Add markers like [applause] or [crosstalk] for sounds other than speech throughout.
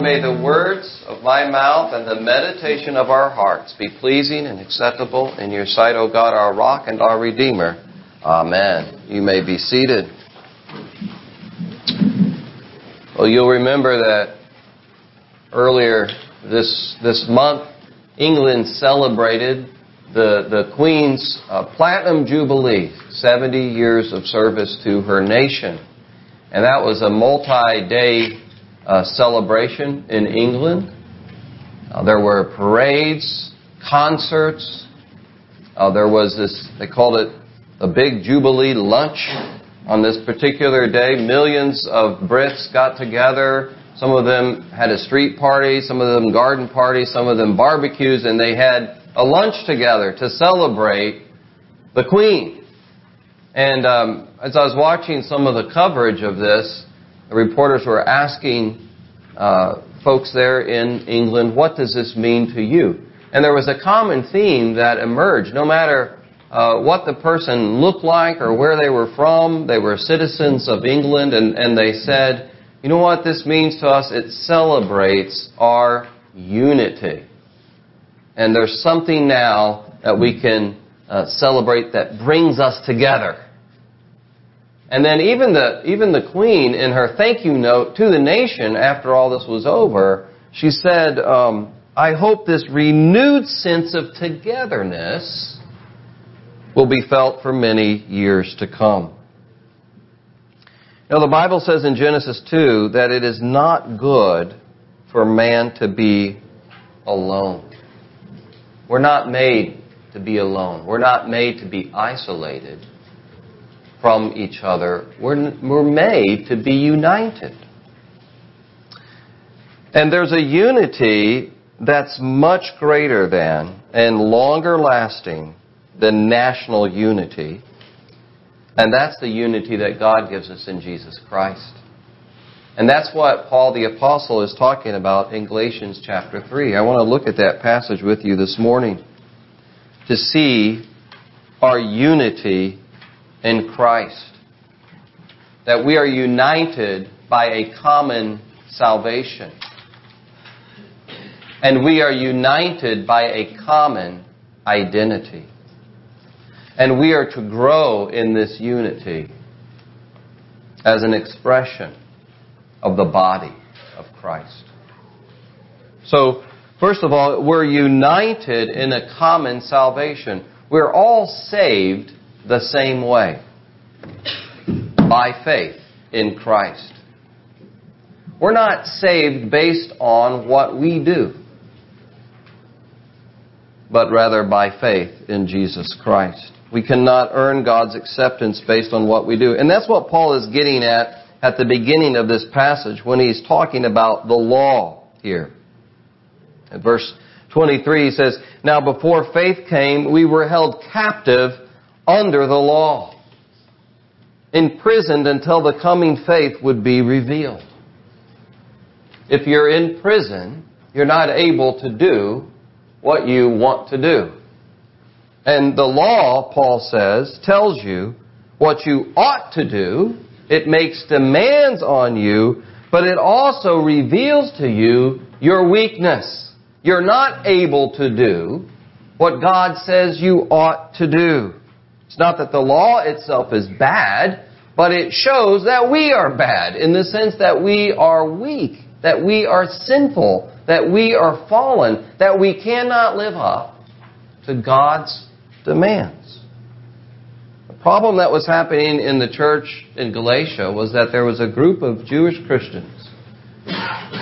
May the words of my mouth and the meditation of our hearts be pleasing and acceptable in your sight, O God, our rock and our redeemer. Amen. You may be seated. Well, you'll remember that earlier this, this month, England celebrated the, the Queen's uh, Platinum Jubilee, 70 years of service to her nation. And that was a multi-day uh, celebration in England. Uh, there were parades, concerts. Uh, there was this, they called it a big Jubilee lunch on this particular day. Millions of Brits got together. Some of them had a street party, some of them garden parties, some of them barbecues, and they had a lunch together to celebrate the Queen. And um, as I was watching some of the coverage of this, the reporters were asking uh, folks there in England, what does this mean to you? And there was a common theme that emerged. No matter uh, what the person looked like or where they were from, they were citizens of England, and, and they said, you know what this means to us? It celebrates our unity. And there's something now that we can uh, celebrate that brings us together. And then even the, even the queen, in her thank you note to the nation after all this was over, she said, um, I hope this renewed sense of togetherness will be felt for many years to come. Now, the Bible says in Genesis 2 that it is not good for man to be alone. We're not made to be alone. We're not made to be isolated from each other. We're, we're made to be united. And there's a unity that's much greater than and longer lasting than national unity. And that's the unity that God gives us in Jesus Christ. And that's what Paul the Apostle is talking about in Galatians chapter 3. I want to look at that passage with you this morning to see our unity in Christ. That we are united by a common salvation. And we are united by a common identity. And we are to grow in this unity as an expression of the body of Christ. So, first of all, we're united in a common salvation. We're all saved the same way by faith in Christ. We're not saved based on what we do, but rather by faith in Jesus Christ. We cannot earn God's acceptance based on what we do. And that's what Paul is getting at at the beginning of this passage when he's talking about the law here. In verse 23 he says, Now before faith came, we were held captive under the law, imprisoned until the coming faith would be revealed. If you're in prison, you're not able to do what you want to do. And the law, Paul says, tells you what you ought to do. It makes demands on you, but it also reveals to you your weakness. You're not able to do what God says you ought to do. It's not that the law itself is bad, but it shows that we are bad in the sense that we are weak, that we are sinful, that we are fallen, that we cannot live up to God's demands. The problem that was happening in the church in Galatia was that there was a group of Jewish Christians.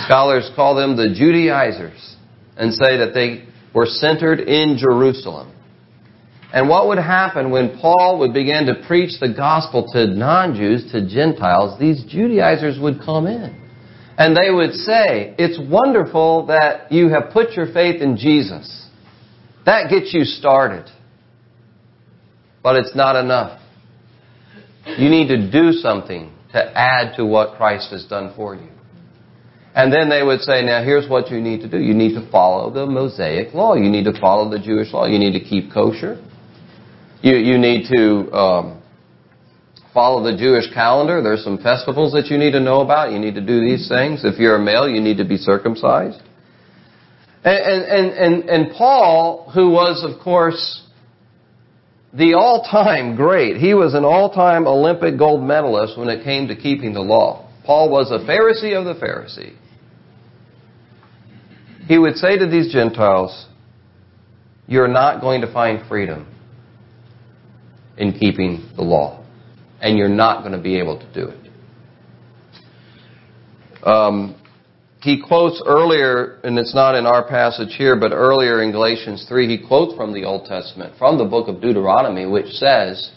Scholars call them the Judaizers and say that they were centered in Jerusalem. And what would happen when Paul would begin to preach the gospel to non-Jews, to Gentiles, these Judaizers would come in. And they would say, it's wonderful that you have put your faith in Jesus. That gets you started. But it's not enough. You need to do something to add to what Christ has done for you. And then they would say, now here's what you need to do. You need to follow the Mosaic law. You need to follow the Jewish law. You need to keep kosher. You, you need to um, follow the Jewish calendar. There's some festivals that you need to know about. You need to do these things. If you're a male, you need to be circumcised. And, and, and, and Paul, who was, of course, the all-time great, he was an all-time Olympic gold medalist when it came to keeping the law. Paul was a Pharisee of the Pharisee. He would say to these Gentiles, you're not going to find freedom in keeping the law. And you're not going to be able to do it. Um, he quotes earlier, and it's not in our passage here, but earlier in Galatians 3, he quotes from the Old Testament, from the book of Deuteronomy, which says,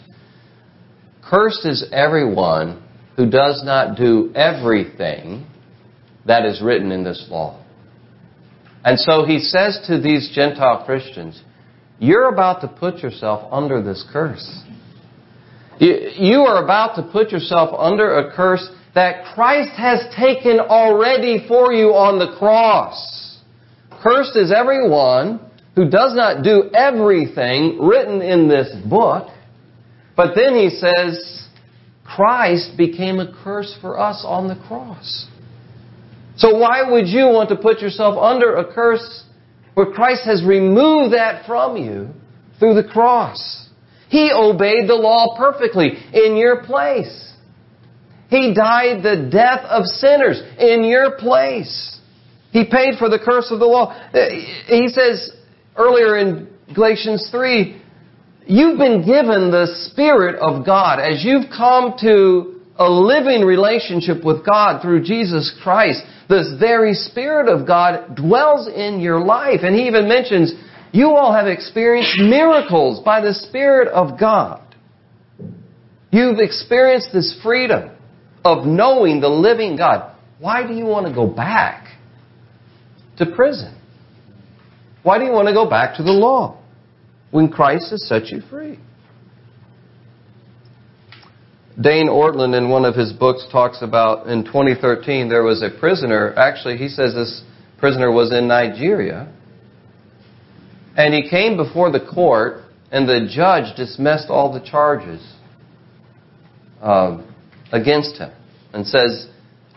Cursed is everyone who does not do everything that is written in this law. And so he says to these Gentile Christians, You're about to put yourself under this curse. You are about to put yourself under a curse that Christ has taken already for you on the cross. Cursed is everyone who does not do everything written in this book. But then he says, Christ became a curse for us on the cross. So why would you want to put yourself under a curse where Christ has removed that from you through the cross? He obeyed the law perfectly in your place. He died the death of sinners in your place. He paid for the curse of the law. He says earlier in Galatians 3, you've been given the Spirit of God as you've come to a living relationship with God through Jesus Christ. This very Spirit of God dwells in your life. And he even mentions, you all have experienced miracles by the Spirit of God. You've experienced this freedom of knowing the living God, why do you want to go back to prison? Why do you want to go back to the law when Christ has set you free? Dane Ortlund, in one of his books, talks about in 2013 there was a prisoner. Actually, he says this prisoner was in Nigeria. And he came before the court, and the judge dismissed all the charges. Um, against him and says,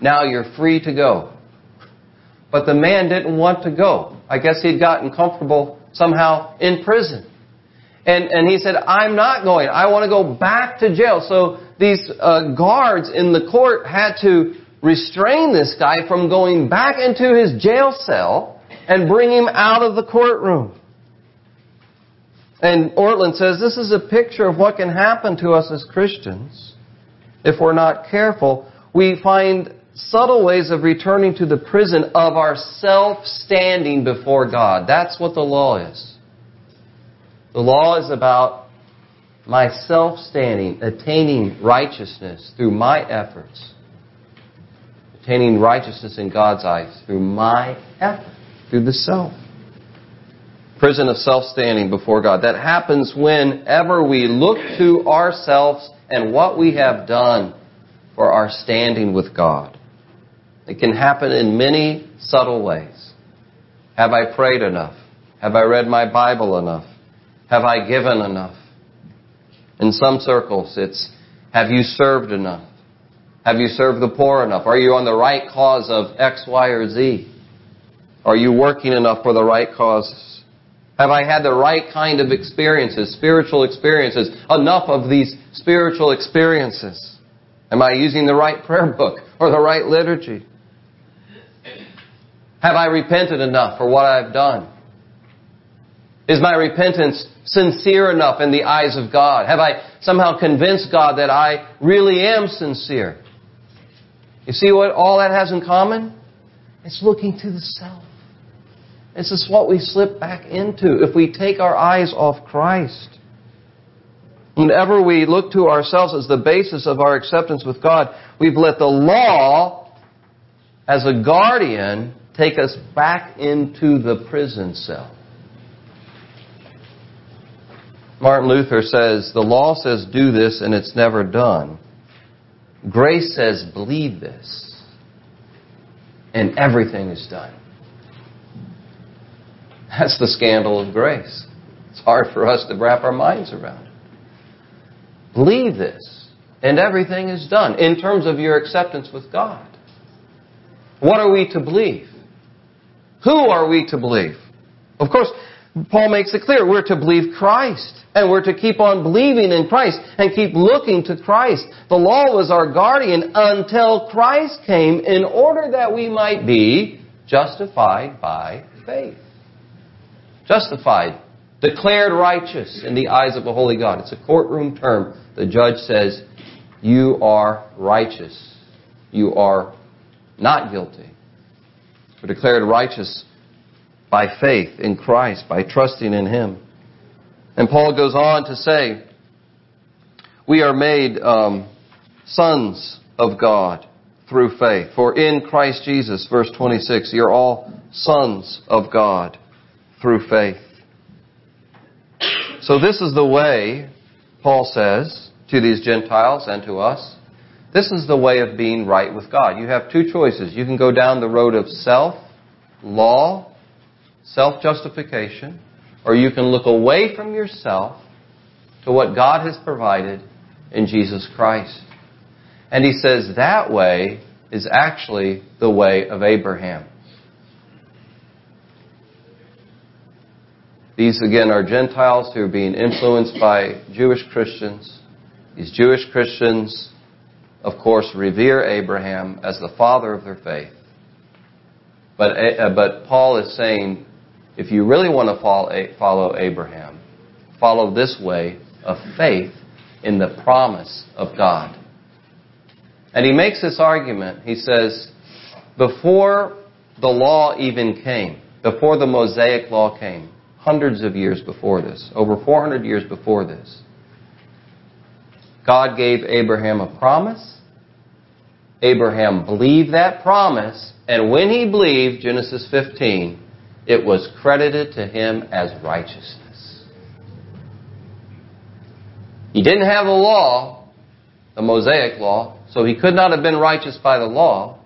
Now you're free to go. But the man didn't want to go. I guess he'd gotten comfortable somehow in prison. And, and he said, I'm not going. I want to go back to jail. So these uh, guards in the court had to restrain this guy from going back into his jail cell and bring him out of the courtroom. And Ortlund says this is a picture of what can happen to us as Christians if we're not careful, we find subtle ways of returning to the prison of our self-standing before God. That's what the law is. The law is about my self-standing, attaining righteousness through my efforts. Attaining righteousness in God's eyes through my effort, through the self. Prison of self-standing before God. That happens whenever we look to ourselves and what we have done for our standing with God. It can happen in many subtle ways. Have I prayed enough? Have I read my Bible enough? Have I given enough? In some circles, it's have you served enough? Have you served the poor enough? Are you on the right cause of X, Y, or Z? Are you working enough for the right causes? Have I had the right kind of experiences, spiritual experiences, enough of these spiritual experiences? Am I using the right prayer book or the right liturgy? Have I repented enough for what I've done? Is my repentance sincere enough in the eyes of God? Have I somehow convinced God that I really am sincere? You see what all that has in common? It's looking to the self. This is what we slip back into if we take our eyes off Christ. Whenever we look to ourselves as the basis of our acceptance with God, we've let the law, as a guardian, take us back into the prison cell. Martin Luther says, The law says do this and it's never done. Grace says believe this and everything is done. That's the scandal of grace. It's hard for us to wrap our minds around it. Believe this, and everything is done in terms of your acceptance with God. What are we to believe? Who are we to believe? Of course, Paul makes it clear we're to believe Christ. And we're to keep on believing in Christ and keep looking to Christ. The law was our guardian until Christ came in order that we might be justified by faith. Justified. Declared righteous in the eyes of a holy God. It's a courtroom term. The judge says, you are righteous. You are not guilty. We're declared righteous by faith in Christ, by trusting in Him. And Paul goes on to say, we are made um, sons of God through faith. For in Christ Jesus, verse 26, you're all sons of God through faith. So this is the way, Paul says, to these Gentiles and to us. This is the way of being right with God. You have two choices. You can go down the road of self, law, self-justification, or you can look away from yourself to what God has provided in Jesus Christ. And he says that way is actually the way of Abraham. These again are Gentiles who are being influenced by Jewish Christians. These Jewish Christians, of course, revere Abraham as the father of their faith. But, uh, but Paul is saying if you really want to follow Abraham, follow this way of faith in the promise of God. And he makes this argument. He says, before the law even came, before the Mosaic law came, hundreds of years before this, over 400 years before this, God gave Abraham a promise. Abraham believed that promise, and when he believed, Genesis 15, it was credited to him as righteousness. He didn't have the law, the Mosaic law, so he could not have been righteous by the law.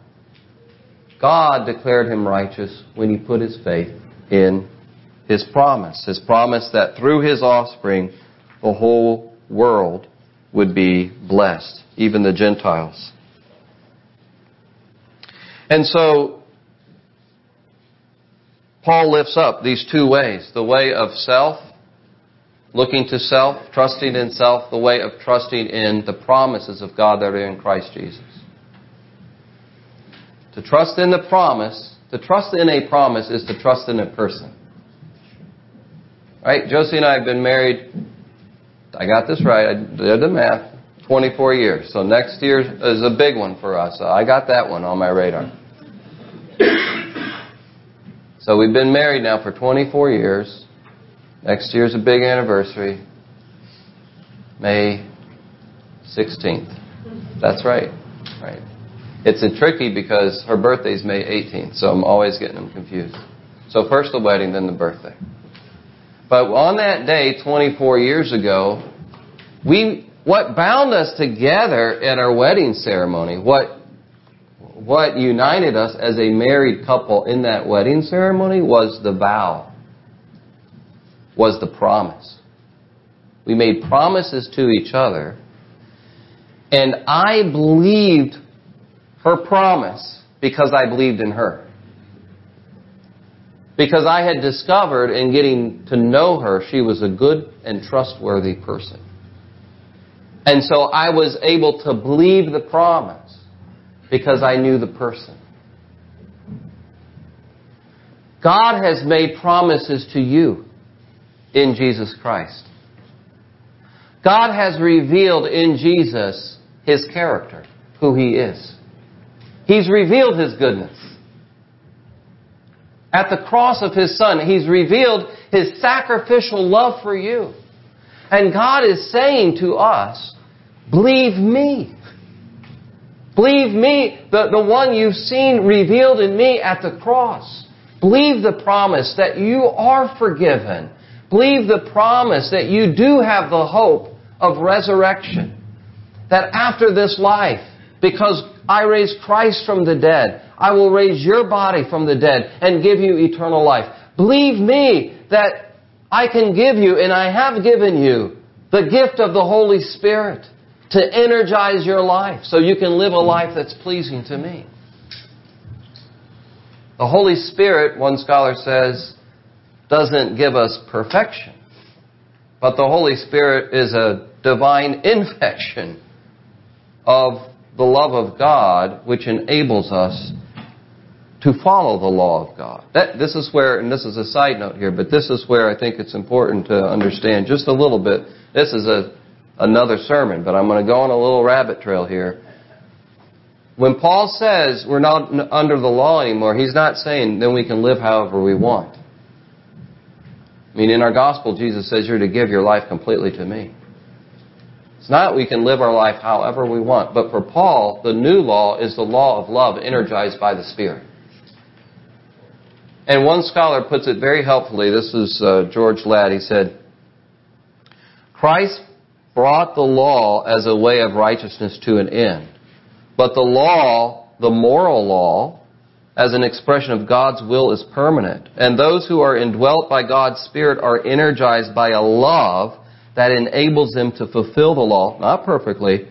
God declared him righteous when he put his faith in his promise. His promise that through his offspring, the whole world would be blessed, even the Gentiles. And so Paul lifts up these two ways the way of self, looking to self, trusting in self, the way of trusting in the promises of God that are in Christ Jesus. To trust in the promise, to trust in a promise is to trust in a person. Right? Josie and I have been married, I got this right, I did the math, 24 years. So next year is a big one for us. I got that one on my radar. So we've been married now for 24 years. Next year's a big anniversary. May 16th. That's right. Right. It's a tricky because her birthday's May 18th, so I'm always getting them confused. So first the wedding, then the birthday. But on that day, 24 years ago, we what bound us together at our wedding ceremony, what what united us as a married couple in that wedding ceremony was the vow, was the promise. We made promises to each other, and I believed her promise because I believed in her. Because I had discovered in getting to know her, she was a good and trustworthy person. And so I was able to believe the promise because I knew the person. God has made promises to you in Jesus Christ. God has revealed in Jesus His character, who He is. He's revealed His goodness. At the cross of His Son, He's revealed His sacrificial love for you. And God is saying to us, believe me. Believe me, the, the one you've seen revealed in me at the cross. Believe the promise that you are forgiven. Believe the promise that you do have the hope of resurrection. That after this life, because I raised Christ from the dead, I will raise your body from the dead and give you eternal life. Believe me that I can give you, and I have given you, the gift of the Holy Spirit to energize your life so you can live a life that's pleasing to me. The Holy Spirit, one scholar says, doesn't give us perfection, but the Holy Spirit is a divine [laughs] infection of the love of God which enables us to follow the law of God. That, this is where, and this is a side note here, but this is where I think it's important to understand just a little bit. This is a, another sermon, but I'm going to go on a little rabbit trail here. When Paul says we're not under the law anymore, he's not saying then we can live however we want. I mean, in our gospel, Jesus says you're to give your life completely to me. It's not we can live our life however we want. But for Paul, the new law is the law of love energized by the Spirit. And one scholar puts it very helpfully. This is uh, George Ladd. He said, Christ brought the law as a way of righteousness to an end. But the law, the moral law, as an expression of God's will is permanent. And those who are indwelt by God's Spirit are energized by a love that enables them to fulfill the law, not perfectly,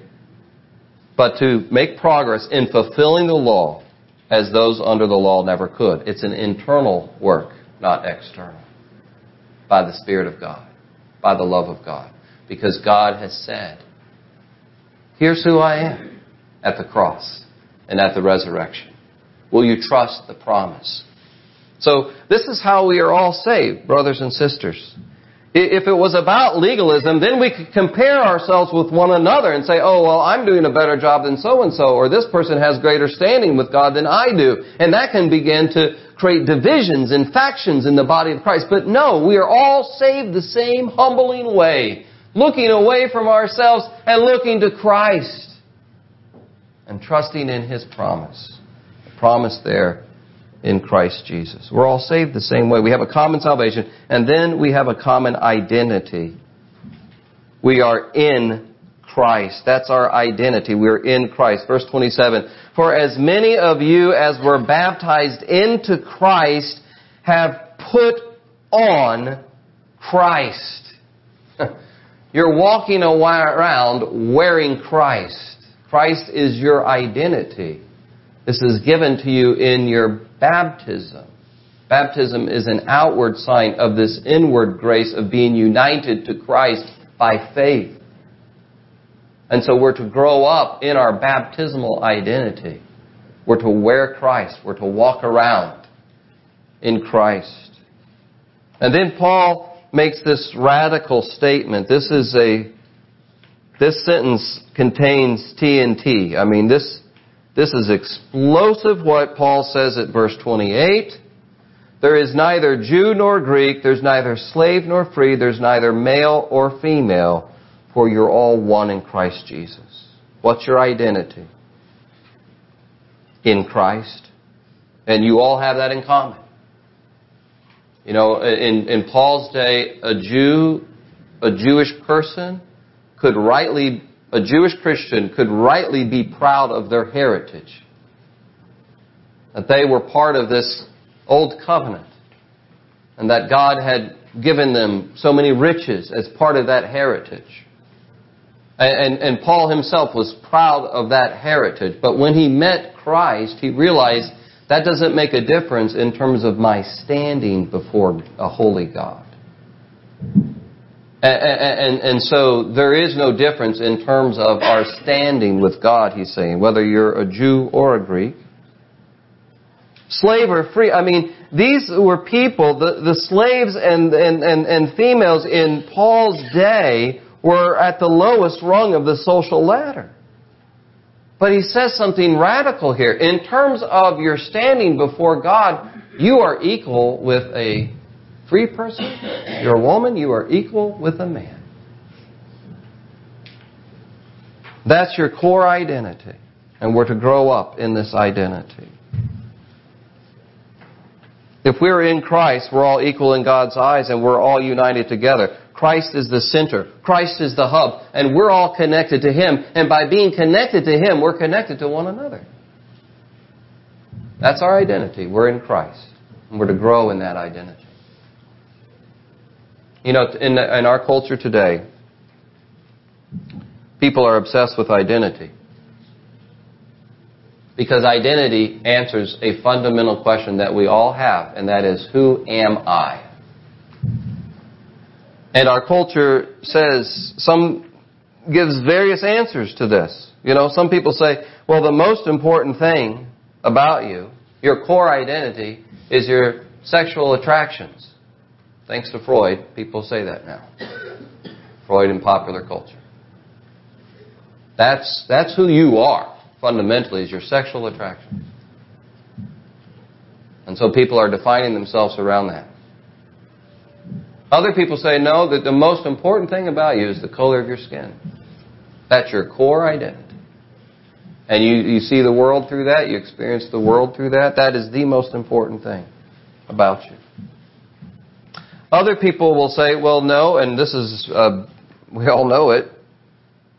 but to make progress in fulfilling the law as those under the law never could. It's an internal work, not external. By the Spirit of God, by the love of God. Because God has said, Here's who I am at the cross and at the resurrection. Will you trust the promise? So, this is how we are all saved, brothers and sisters. If it was about legalism, then we could compare ourselves with one another and say, oh, well, I'm doing a better job than so and so, or this person has greater standing with God than I do. And that can begin to create divisions and factions in the body of Christ. But no, we are all saved the same humbling way, looking away from ourselves and looking to Christ and trusting in His promise. The promise there in Christ Jesus. We're all saved the same way. We have a common salvation, and then we have a common identity. We are in Christ. That's our identity. We're in Christ. Verse 27. For as many of you as were baptized into Christ have put on Christ. [laughs] You're walking around wearing Christ. Christ is your identity. This is given to you in your baptism. Baptism is an outward sign of this inward grace of being united to Christ by faith. And so we're to grow up in our baptismal identity. We're to wear Christ. We're to walk around in Christ. And then Paul makes this radical statement. This is a, this sentence contains TNT. I mean, this this is explosive what Paul says at verse 28. There is neither Jew nor Greek, there's neither slave nor free, there's neither male or female, for you're all one in Christ Jesus. What's your identity? In Christ. And you all have that in common. You know, in, in Paul's day, a Jew, a Jewish person could rightly a Jewish Christian could rightly be proud of their heritage. That they were part of this old covenant. And that God had given them so many riches as part of that heritage. And, and, and Paul himself was proud of that heritage. But when he met Christ, he realized that doesn't make a difference in terms of my standing before a holy God. And, and, and, so there is no difference in terms of our standing with God, he's saying, whether you're a Jew or a Greek. Slave or free, I mean, these were people, the, the slaves and, and, and, and females in Paul's day were at the lowest rung of the social ladder. But he says something radical here. In terms of your standing before God, you are equal with a free person, you're a woman, you are equal with a man. That's your core identity. And we're to grow up in this identity. If we're in Christ, we're all equal in God's eyes and we're all united together. Christ is the center. Christ is the hub. And we're all connected to Him. And by being connected to Him, we're connected to one another. That's our identity. We're in Christ. And we're to grow in that identity. You know, in, in our culture today, people are obsessed with identity. Because identity answers a fundamental question that we all have, and that is, who am I? And our culture says, some gives various answers to this. You know, some people say, well, the most important thing about you, your core identity, is your sexual attractions. Thanks to Freud, people say that now. Freud in popular culture. That's, that's who you are, fundamentally, is your sexual attraction. And so people are defining themselves around that. Other people say, no, that the most important thing about you is the color of your skin. That's your core identity. And you, you see the world through that, you experience the world through that. That is the most important thing about you. Other people will say, well, no, and this is, uh, we all know it,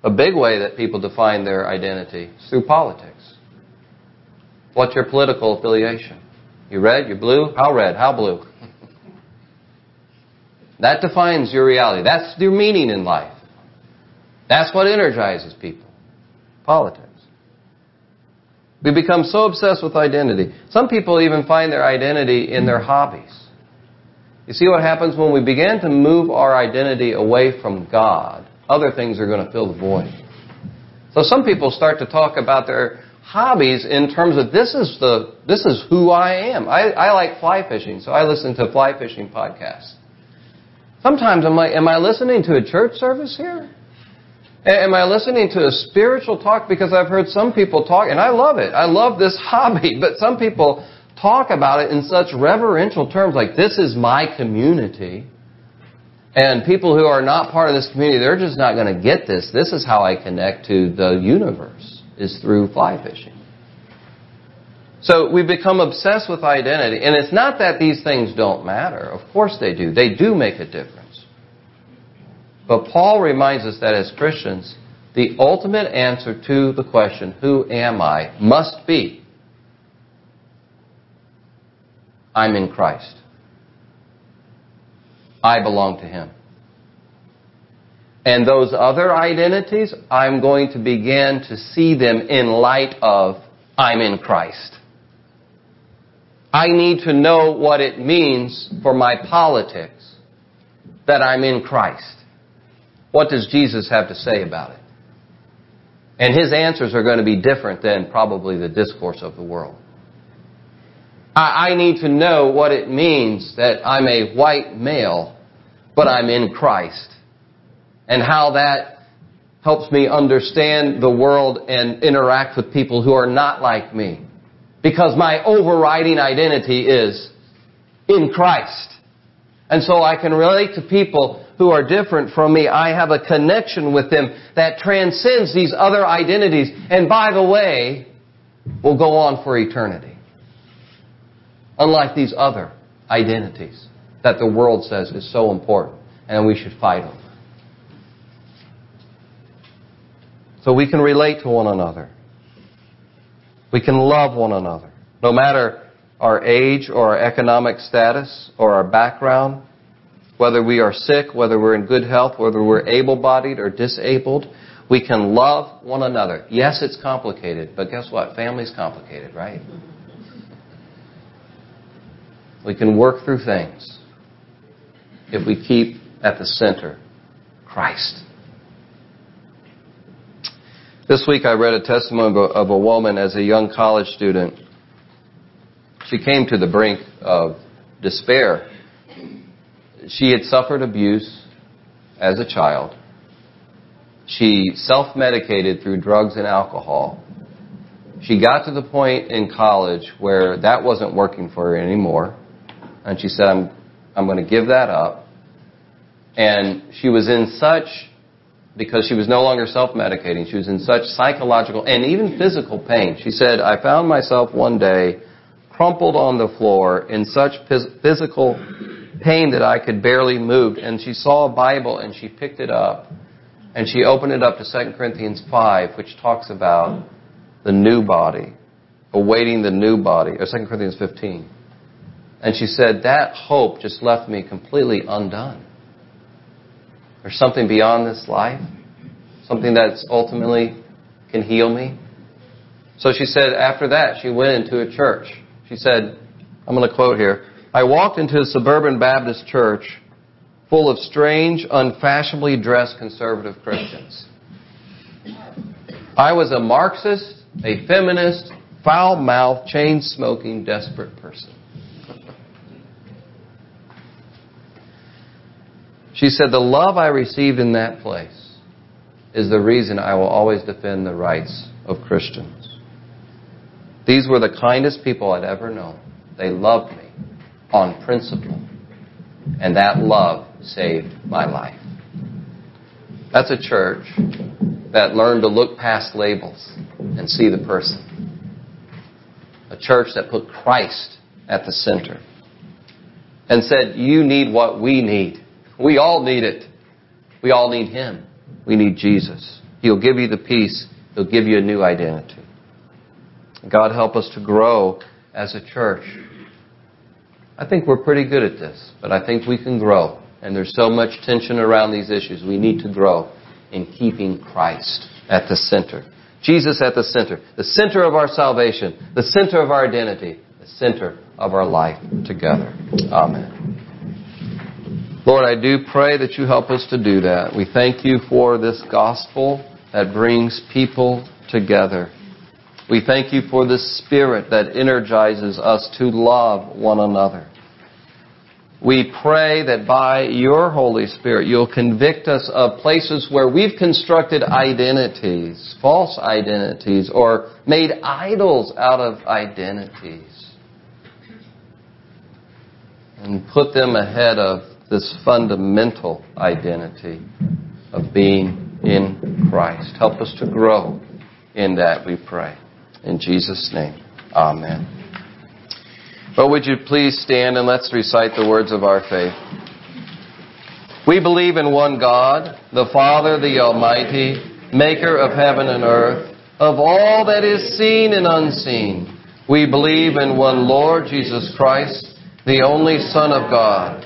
a big way that people define their identity is through politics. What's your political affiliation? You red? You blue? How red? How blue? That defines your reality. That's your meaning in life. That's what energizes people. Politics. We become so obsessed with identity. Some people even find their identity in their hobbies. You see what happens when we begin to move our identity away from God? Other things are going to fill the void. So some people start to talk about their hobbies in terms of this is the this is who I am. I, I like fly fishing, so I listen to fly fishing podcasts. Sometimes I'm like, am I listening to a church service here? Am I listening to a spiritual talk? Because I've heard some people talk, and I love it. I love this [laughs] hobby, but some people talk about it in such reverential terms like, this is my community. And people who are not part of this community, they're just not going to get this. This is how I connect to the universe, is through fly fishing. So we become obsessed with identity. And it's not that these things don't matter. Of course they do. They do make a difference. But Paul reminds us that as Christians, the ultimate answer to the question, who am I, must be, I'm in Christ. I belong to Him. And those other identities, I'm going to begin to see them in light of I'm in Christ. I need to know what it means for my politics that I'm in Christ. What does Jesus have to say about it? And his answers are going to be different than probably the discourse of the world. I, need to know what it means that I'm a white male, but I'm in Christ. And how that helps me understand the world and interact with people who are not like me because my overriding identity is in Christ. And so I can relate to people who are different from me. I have a connection with them that transcends these other identities. And by the way, will go on for eternity. Unlike these other identities that the world says is so important and we should fight over. So we can relate to one another. We can love one another. No matter our age or our economic status or our background, whether we are sick, whether we're in good health, whether we're able bodied or disabled, we can love one another. Yes, it's complicated, but guess what? Family's complicated, right? We can work through things if we keep at the center Christ. This week I read a testimony of a woman as a young college student. She came to the brink of despair. She had suffered abuse as a child. She self medicated through drugs and alcohol. She got to the point in college where that wasn't working for her anymore. And she said, I'm, I'm going to give that up. And she was in such because she was no longer self-medicating. She was in such psychological and even physical pain. She said, I found myself one day crumpled on the floor in such physical pain that I could barely move. And she saw a Bible and she picked it up and she opened it up to 2 Corinthians 5, which talks about the new body, awaiting the new body, or 2 Corinthians 15. And she said, that hope just left me completely undone. There's something beyond this life. Something that's ultimately can heal me. So she said after that, she went into a church. She said, I'm going to quote here I walked into a suburban Baptist church full of strange, unfashionably dressed conservative Christians. I was a Marxist, a feminist, foul mouthed, chain smoking, desperate person. She said, The love I received in that place is the reason I will always defend the rights of Christians. These were the kindest people I'd ever known. They loved me on principle. And that love saved my life. That's a church that learned to look past labels and see the person. A church that put Christ at the center and said, You need what we need. We all need it. We all need Him. We need Jesus. He'll give you the peace, He'll give you a new identity. God help us to grow as a church. I think we're pretty good at this, but I think we can grow. And there's so much tension around these issues. We need to grow in keeping Christ at the center. Jesus at the center. The center of our salvation. The center of our identity. The center of our life together. Amen. Lord, I do pray that you help us to do that. We thank you for this gospel that brings people together. We thank you for the Spirit that energizes us to love one another. We pray that by your Holy Spirit, you'll convict us of places where we've constructed identities, false identities, or made idols out of identities, and put them ahead of this fundamental identity of being in Christ. Help us to grow in that, we pray. In Jesus' name, Amen. Well, would you please stand and let's recite the words of our faith. We believe in one God, the Father, the Almighty, maker of heaven and earth, of all that is seen and unseen. We believe in one Lord Jesus Christ, the only Son of God,